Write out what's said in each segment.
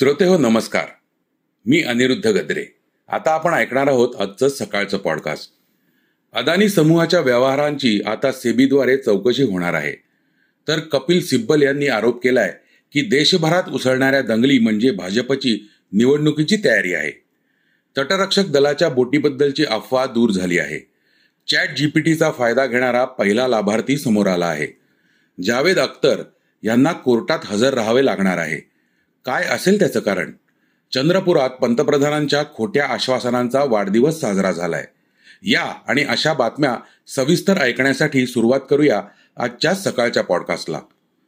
श्रोते हो नमस्कार. मी अनिरुद्ध गद्रे. आता आपण ऐकणार आहोत आजचं सकाळचं पॉडकास्ट अदानी समूहाच्या व्यवहारांची आता सेबीद्वारे चौकशी होणार आहे. तर कपिल सिब्बल यांनी आरोप केलाय की देशभरात उसळणाऱ्या दंगली म्हणजे भाजपची निवडणुकीची तयारी आहे. तटरक्षक दलाच्या बोटीबद्दलची अफवा दूर झाली आहे. चॅट जीपीटीचा फायदा घेणारा पहिला लाभार्थी समोर आला आहे. जावेद अख्तर यांना कोर्टात हजर राहावे लागणार आहे. काय असेल त्याचं कारण? चंद्रपुरात पंतप्रधानांच्या खोट्या आश्वासनांचा वाढदिवस साजरा झालाय. या आणि अशा बातम्या सविस्तर ऐकण्यासाठी सुरुवात करूया आजच्या सकाळच्या पॉडकास्टला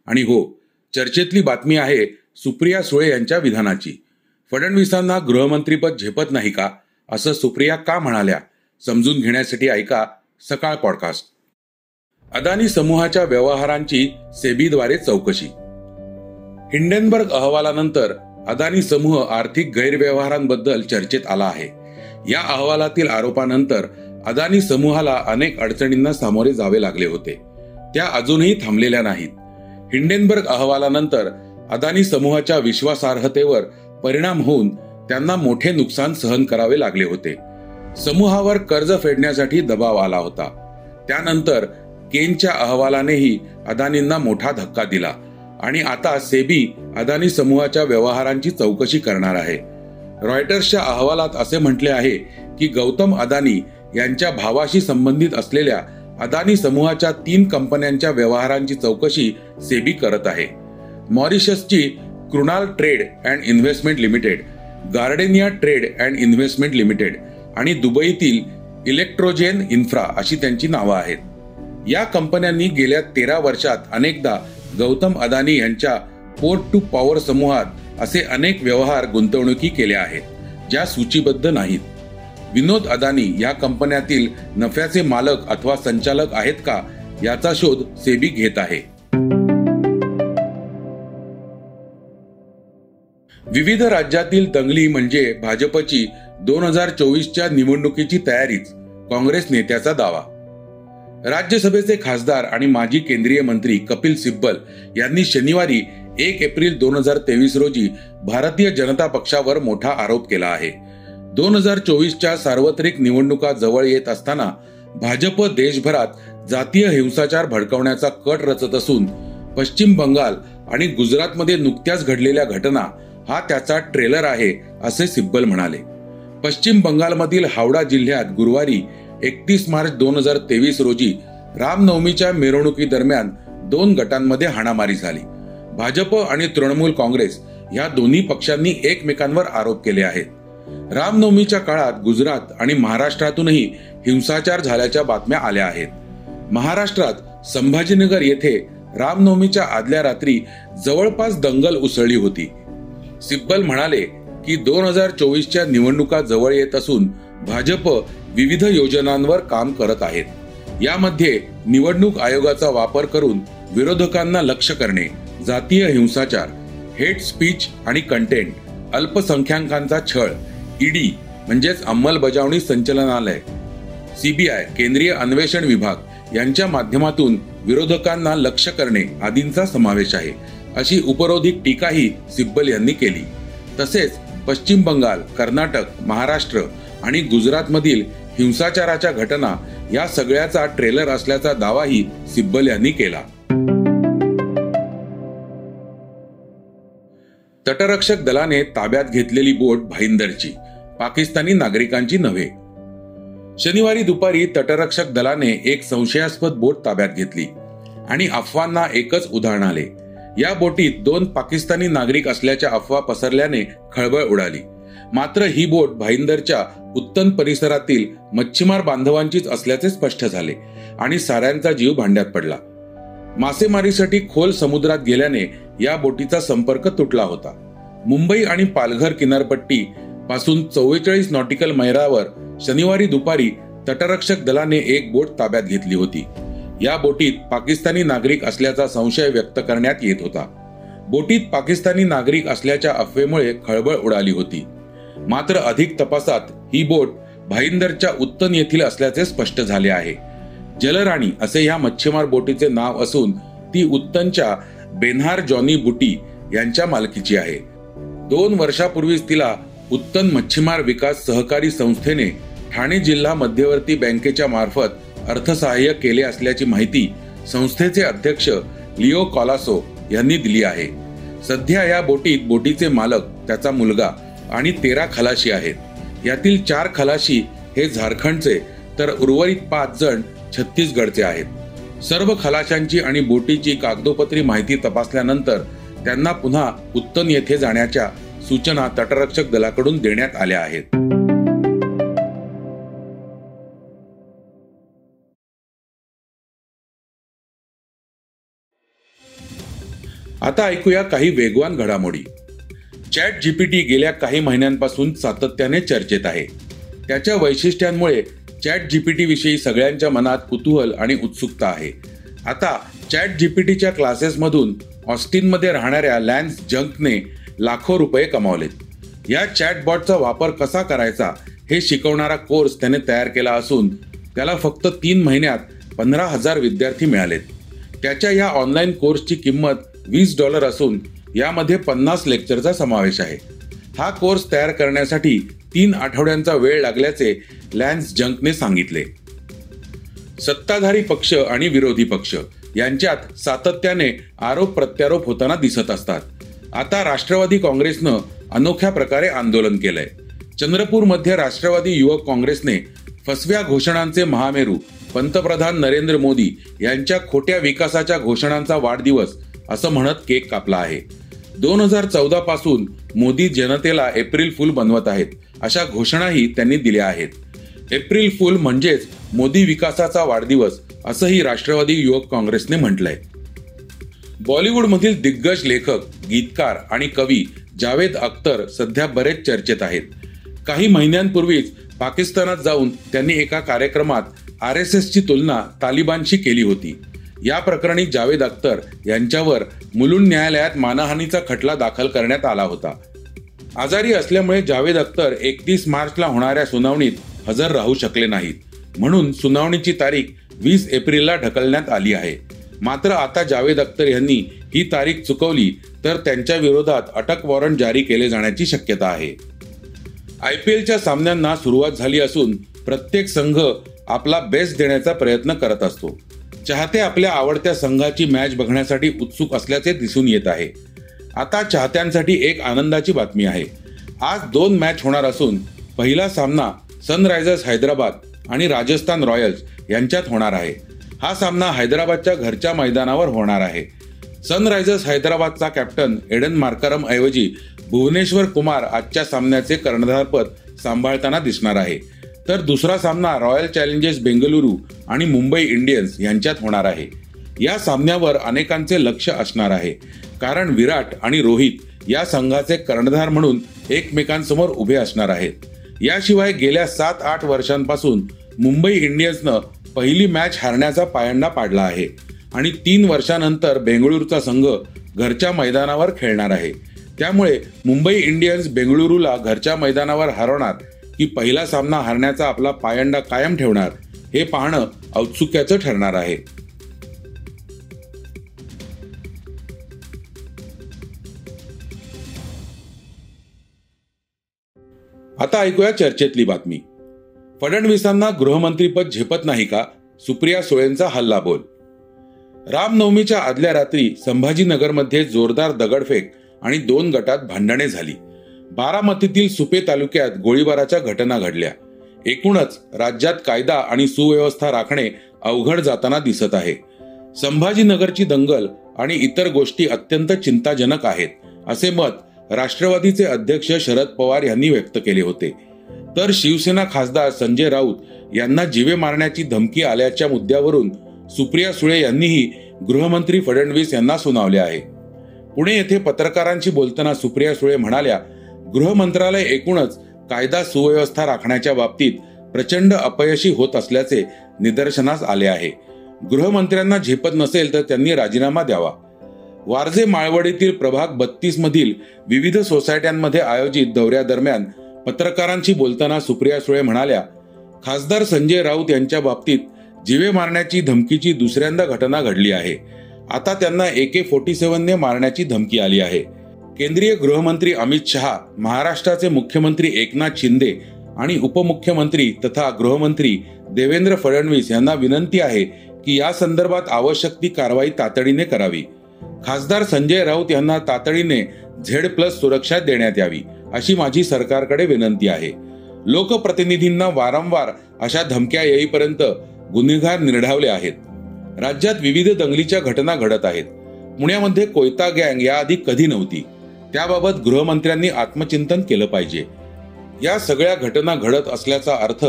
आणि हो चर्चेतली बातमी आहे सुप्रिया सुळे यांच्या विधानाची. फडणवीसांना गृहमंत्रीपद झेपत नाही का? असं सुप्रिया का म्हणाल्या? समजून घेण्यासाठी ऐका सकाळ पॉडकास्ट अदानी समूहाच्या व्यवहारांची सेबीद्वारे चौकशी. हिंडेनबर्ग अहवालानंतर अदानी समूह आर्थिक गैरव्यवहारांबद्दल चर्चेत आला आहे. या अहवालातील आरोपानंतर अदानी समूहाला अनेक अडचणींना सामोरे जावे लागले होते. त्या अजूनही थांबलेल्या नाहीत. हिंडेनबर्ग अहवालानंतर अदानी समूहाच्या विश्वासार्हतेवर परिणाम होऊन त्यांना मोठे नुकसान सहन करावे लागले होते. समूहावर कर्ज फेडण्यासाठी दबाव आला होता. त्यानंतर केनच्या अहवालानेही अदानींना मोठा धक्का दिला. आणि आता सेबी अदानी समूहाच्या व्यवहारांची चौकशी करणार आहे. रॉयटर्सच्या अहवालात असे म्हटले आहे की गौतम अदानी यांच्या भावाशी संबंधित असलेल्या अदानी समूहाच्या तीन कंपन्यांच्या व्यवहारांची चौकशी सेबी करत आहे. मॉरिशसची Krunal trade and investment limited Gardenia trade and investment limited आणि दुबईतील इलेक्ट्रोजेन इन्फ्रा अशी त्यांची नावं आहेत. या कंपन्यांनी गेल्या तेरा वर्षात अनेकदा गौतम अदानी यांच्या पोर्ट टू पॉवर समूहात असे अनेक व्यवहार गुंतवणुकी केल्या आहेत ज्या सूचीबद्ध नाहीत. विनोद अदानी या कंपन्यातील नफ्याचे मालक अथवा संचालक आहेत का याचा शोध सेबी घेत आहे. विविध राज्यातील दंगली म्हणजे भाजपची दोन हजार चोवीसच्या निवडणुकीची तयारीच काँग्रेस नेत्याचा दावा. राज्यसभेचे खासदार आणि माजी केंद्रीय मंत्री कपिल सिब्बल यांनी शनिवारी एक एप्रिल दोन हजार तेवीस रोजी भारतीय जनता पक्षावर मोठा आरोप केला आहे. दोन हजार चोवीसच्या सार्वत्रिक निवडणुका जवळ येत असताना भाजप देशभरात जातीय हिंसाचार भडकवण्याचा कट रचत असून पश्चिम बंगाल आणि गुजरातमध्ये नुकत्याच घडलेल्या घटना हा त्याचा ट्रेलर आहे असे सिब्बल म्हणाले. पश्चिम बंगालमधील हावडा जिल्ह्यात गुरुवारी एकतीस मार्च दोन हजार तेवीस रोजी रामनवमीच्या मिरवणुकी दरम्यान दोन गटांमध्ये हाणामारी झाली. भाजप आणि तृणमूल काँग्रेस या दोन्ही पक्षांनी एकमेकांवर आरोप केले आहेत. रामनवमीच्या काळात गुजरात आणि महाराष्ट्रातूनही हिंसाचार झाल्याच्या बातम्या आल्या आहेत. महाराष्ट्रात संभाजीनगर येथे रामनवमीच्या आदल्या रात्री जवळपास दंगल उसळली होती. सिब्बल म्हणाले की दोन हजार चोवीसच्या निवडणुका जवळ येत असून भाजप विविध योजनांवर काम करत आहेत. यामध्ये निवडणूक आयोगाचा वापर करून विरोधकांना लक्ष करणे जातीय हिंसाचार हेट स्पीच आणि कंटेंट अल्पसंख्याकांचा छळ ईडी म्हणजेच अंमलबजावणी संचलनालय सीबीआय केंद्रीय अन्वेषण विभाग यांच्या माध्यमातून विरोधकांना लक्ष करणे आदींचा समावेश आहे अशी उपरोधिक टीकाही सिब्बल यांनी केली. तसेच पश्चिम बंगाल कर्नाटक महाराष्ट्र आणि गुजरातमधील हिंसाचाराच्या घटना या सगळ्याचा ट्रेलर असल्याचा दावाही सिब्बल यांनी केला. तटरक्षक दलाने ताब्यात घेतलेली बोट भाईंदरची पाकिस्तानी नागरिकांची नव्हे. शनिवारी दुपारी तटरक्षक दलाने एक संशयास्पद बोट ताब्यात घेतली आणि अफवांना एकच उदाहरण आले. या बोटीत दोन पाकिस्तानी नागरिक असल्याच्या अफवा पसरल्याने खळबळ उडाली. मात्र ही बोट भाईंदरच्या उत्तन परिसरातील मच्छीमार बांधवांचीच असल्याचे स्पष्ट झाले आणि साऱ्यांचा जीव भांड्यात पडला. मासेमारीसाठी खोल समुद्रात गेल्याने या बोटीचा संपर्क तुटला होता. मुंबई आणि पालघर किनारपट्टी पासून चव्वेचाळीस नॉटिकल मैरावर शनिवारी दुपारी तटरक्षक दलाने एक बोट ताब्यात घेतली होती. या बोटीत पाकिस्तानी नागरिक असल्याचा संशय व्यक्त करण्यात येत होता. बोटीत पाकिस्तानी नागरिक असल्याच्या अफवेमुळे खळबळ उडाली होती. मात्र अधिक तपासात ही बोट भाईंदरच्या उत्तन येथील असल्याचे स्पष्ट झाले आहे. जलराणी असे या मच्छीमार बोटीचे नाव असून ती उत्तनच्या बेनहार जॉनी बुटी यांच्या मालकीची आहे. दोन वर्षापूर्वीच तिला उत्तन मच्छीमार विकास सहकारी संस्थेने ठाणे जिल्हा मध्यवर्ती बँकेच्या मार्फत अर्थसहाय्य केले असल्याची माहिती संस्थेचे अध्यक्ष लिओ कॉलासो यांनी दिली आहे. सध्या या बोटीत बोटीचे मालक त्याचा मुलगा आणि तेरा खलाशी आहेत. यातील चार खलाशी हे झारखंडचे तर उर्वरित पाच जण छत्तीसगडचे आहेत. सर्व खलाशांची आणि बोटीची कागदोपत्री माहिती तपासल्यानंतर त्यांना पुन्हा उत्तन येथे जाण्याच्या सूचना तटरक्षक दलाकडून देण्यात आल्या आहेत. आता ऐकूया काही वेगवान घडामोडी. चॅट जीपीटी गेल्या काही महिन्यांपासून सातत्याने चर्चेत आहे. त्याच्या वैशिष्ट्यांमुळे चॅट जीपीटी विषयी सगळ्यांच्या मनात कुतूहल आणि उत्सुकता आहे. आता चॅट जीपीटीच्या क्लासेसमधून ऑस्टिनमध्ये राहणाऱ्या लॅन्स जंकने लाखो रुपये कमावलेत. या चॅटबॉटचा वापर कसा करायचा हे शिकवणारा कोर्स त्याने तयार केला असून त्याला फक्त तीन महिन्यात पंधरा हजार विद्यार्थी मिळालेत. त्याच्या या ऑनलाईन कोर्सची किंमत वीस डॉलर असून यामध्ये पन्नास लेक्चरचा समावेश आहे. हा कोर्स तयार करण्यासाठी तीन आठवड्यांचा वेळ लागल्याचे लॅन्स जंकने सांगितले. सत्ताधारी पक्ष आणि विरोधी पक्ष यांच्यात सातत्याने आरोप प्रत्यारोप होताना दिसत असतात. आता राष्ट्रवादी काँग्रेसनं अनोख्या प्रकारे आंदोलन केलंय. चंद्रपूरमध्ये राष्ट्रवादी युवक काँग्रेसने फसव्या घोषणांचे महामेरू पंतप्रधान नरेंद्र मोदी यांच्या खोट्या विकासाच्या घोषणांचा वाढदिवस असं म्हणत केक कापला आहे. दोन हजार चौदा पासून मोदी जनतेला एप्रिल फुल बनवत आहेत. अशा घोषणाही त्यांनी दिल्या आहेत. एप्रिल फुल म्हणजेच मोदी विकासाचा वाढदिवस असंही राष्ट्रवादी युवक काँग्रेसने म्हटलंय. बॉलिवूडमधील दिग्गज लेखक गीतकार आणि कवी जावेद अख्तर सध्या बरेच चर्चेत आहेत. काही महिन्यांपूर्वीच पाकिस्तानात जाऊन त्यांनी एका कार्यक्रमात आर एस एसची तुलना तालिबानशी केली होती. या प्रकरणी जावेद अख्तर यांच्यावर मुलुंड न्यायालयात मानहानीचा खटला दाखल करण्यात आला होता. आजारी असल्यामुळे जावेद अख्तर एकतीस मार्चला होणाऱ्या सुनावणीत हजर राहू शकले नाहीत. म्हणून सुनावणीची तारीख वीस एप्रिलला ढकलण्यात आली आहे. मात्र आता जावेद अख्तर यांनी ही तारीख चुकवली तर त्यांच्या विरोधात अटक वॉरंट जारी केले जाण्याची शक्यता आहे. आय पी एलच्या सामन्यांना सुरुवात झाली असून प्रत्येक संघ आपला बेस्ट देण्याचा प्रयत्न करत असतो. चाहते आपल्या आवडत्या संघाची मॅच बघण्यासाठी उत्सुक असल्याचे दिसून येत आहे. आता चाहत्यांसाठी एक आनंदाची बातमी आहे. आज दोन मॅच होणार असून पहिला सामना सनरायझर्स हैदराबाद आणि राजस्थान रॉयल्स यांच्यात होणार आहे. हा सामना हैदराबादच्या घरच्या मैदानावर होणार आहे. सनरायझर्स हैदराबादचा कॅप्टन एडन मार्करम ऐवजी भुवनेश्वर कुमार आजच्या सामन्याचे कर्णधारपद सांभाळताना दिसणार आहे. तर दुसरा सामना रॉयल चॅलेंजर्स बेंगलुरू आणि मुंबई इंडियन्स यांच्यात होणार आहे. या सामन्यावर अनेकांचे लक्ष असणार आहे. कारण विराट आणि रोहित या संघाचे कर्णधार म्हणून एकमेकांसमोर उभे असणार आहेत. याशिवाय गेल्या सात आठ वर्षांपासून मुंबई इंडियन्सनं पहिली मॅच हारण्याचा पायंडा पाडला आहे. आणि तीन वर्षानंतर बेंगळुरूचा संघ घरच्या मैदानावर खेळणार आहे. त्यामुळे मुंबई इंडियन्स बेंगळुरूला घरच्या मैदानावर हरवणार की पहिला सामना हारण्याचा आपला पायंडा कायम ठेवणार हे पाहणं औत्सुक्याचं ठरणार आहे. आता ऐकूया चर्चेतली बातमी. फडणवीसांना गृहमंत्रीपद झेपत नाही का? सुप्रिया सुळेंचा हल्ला बोल. रामनवमीच्या आदल्या रात्री संभाजीनगरमध्ये जोरदार दगडफेक आणि दोन गटात भांडणे झाली. बारामतीतील सुपे तालुक्यात गोळीबाराच्या घटना घडल्या. एकूणच राज्यात कायदा आणि सुव्यवस्था राखणे अवघड जाताना दिसत आहे. संभाजीनगरची दंगल आणि इतर गोष्टी अत्यंत चिंताजनक आहेत असे मत राष्ट्रवादीचे अध्यक्ष शरद पवार यांनी व्यक्त केले होते. तर शिवसेना खासदार संजय राऊत यांना जीवे मारण्याची धमकी आल्याच्या मुद्द्यावरून सुप्रिया सुळे यांनीही गृहमंत्री फडणवीस यांना सुनावले आहे. पुणे येथे पत्रकारांशी बोलताना सुप्रिया सुळे म्हणाल्या गृह मंत्रालय एकूणच कायदा सुव्यवस्था राखण्याच्या बाबतीत प्रचंड अपयशी होत असल्याचे निदर्शनास आले आहे. गृहमंत्र्यांना झेपत नसेल तर त्यांनी राजीनामा द्यावा. वारजे माळवडीतील प्रभाग बत्तीस मधील विविध सोसायट्यांमध्ये आयोजित दौऱ्यादरम्यान पत्रकारांशी बोलताना सुप्रिया सुळे म्हणाल्या खासदार संजय राऊत यांच्या बाबतीत जीवे मारण्याची धमकीची दुसऱ्यांदा घटना घडली आहे. आता त्यांना एके फोर्टी सेव्हनने मारण्याची धमकी आली आहे. केंद्रीय गृहमंत्री अमित शहा महाराष्ट्राचे मुख्यमंत्री एकनाथ शिंदे आणि उपमुख्यमंत्री तथा गृहमंत्री देवेंद्र फडणवीस यांना विनंती आहे की या संदर्भात आवश्यक ती कारवाई तातडीने करावी. खासदार संजय राऊत यांना तातडीने झेड प्लस सुरक्षा देण्यात यावी अशी माझी सरकारकडे विनंती आहे. लोकप्रतिनिधींना वारंवार अशा धमक्या येईपर्यंत गुन्हेगार निर्ढावले आहेत. राज्यात विविध दंगलीच्या घटना घडत आहेत. पुण्यामध्ये कोयता गँग याआधी कधी नव्हती. त्याबाबत गृहमंत्र्यांनी आत्मचिंतन केलं पाहिजे. या सगळ्या घटना घडत असल्याचा अर्थ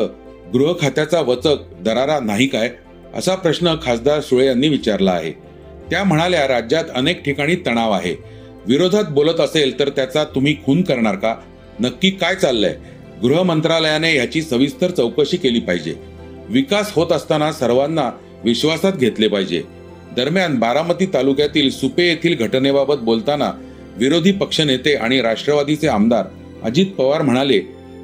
गृह खात्याचा वचक दरारा नाही काय असा प्रश्न खासदार सुळे यांनी विचारला आहे. त्या म्हणाल्या राज्यात अनेक ठिकाणी तणाव आहे. विरोधात बोलत असेल तर त्याचा तुम्ही खून करणार का? नक्की काय चाललंय? गृह मंत्रालयाने याची सविस्तर चौकशी केली पाहिजे. विकास होत असताना सर्वांना विश्वासात घेतले पाहिजे. दरम्यान बारामती तालुक्यातील सुपे येथील घटनेबाबत बोलताना विरोधी पक्षनेते आणि राष्ट्रवादीचे आमदार अजित पवार म्हणाले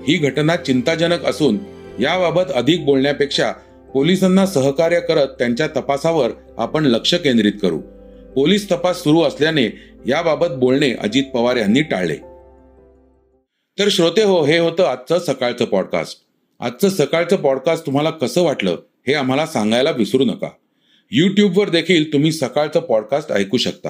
ही घटना चिंताजनक असून याबाबत अधिक बोलण्यापेक्षा पोलिसांना सहकार्य करत त्यांच्या तपासावर आपण लक्ष केंद्रित करू. पोलीस तपास सुरू असल्याने याबाबत बोलणे अजित पवार यांनी टाळले. तर श्रोते हो हे होतं आजचं सकाळचं पॉडकास्ट आजचं सकाळचं पॉडकास्ट तुम्हाला कसं वाटलं हे आम्हाला सांगायला विसरू नका. यूट्यूबवर देखील तुम्ही सकाळचं पॉडकास्ट ऐकू शकता.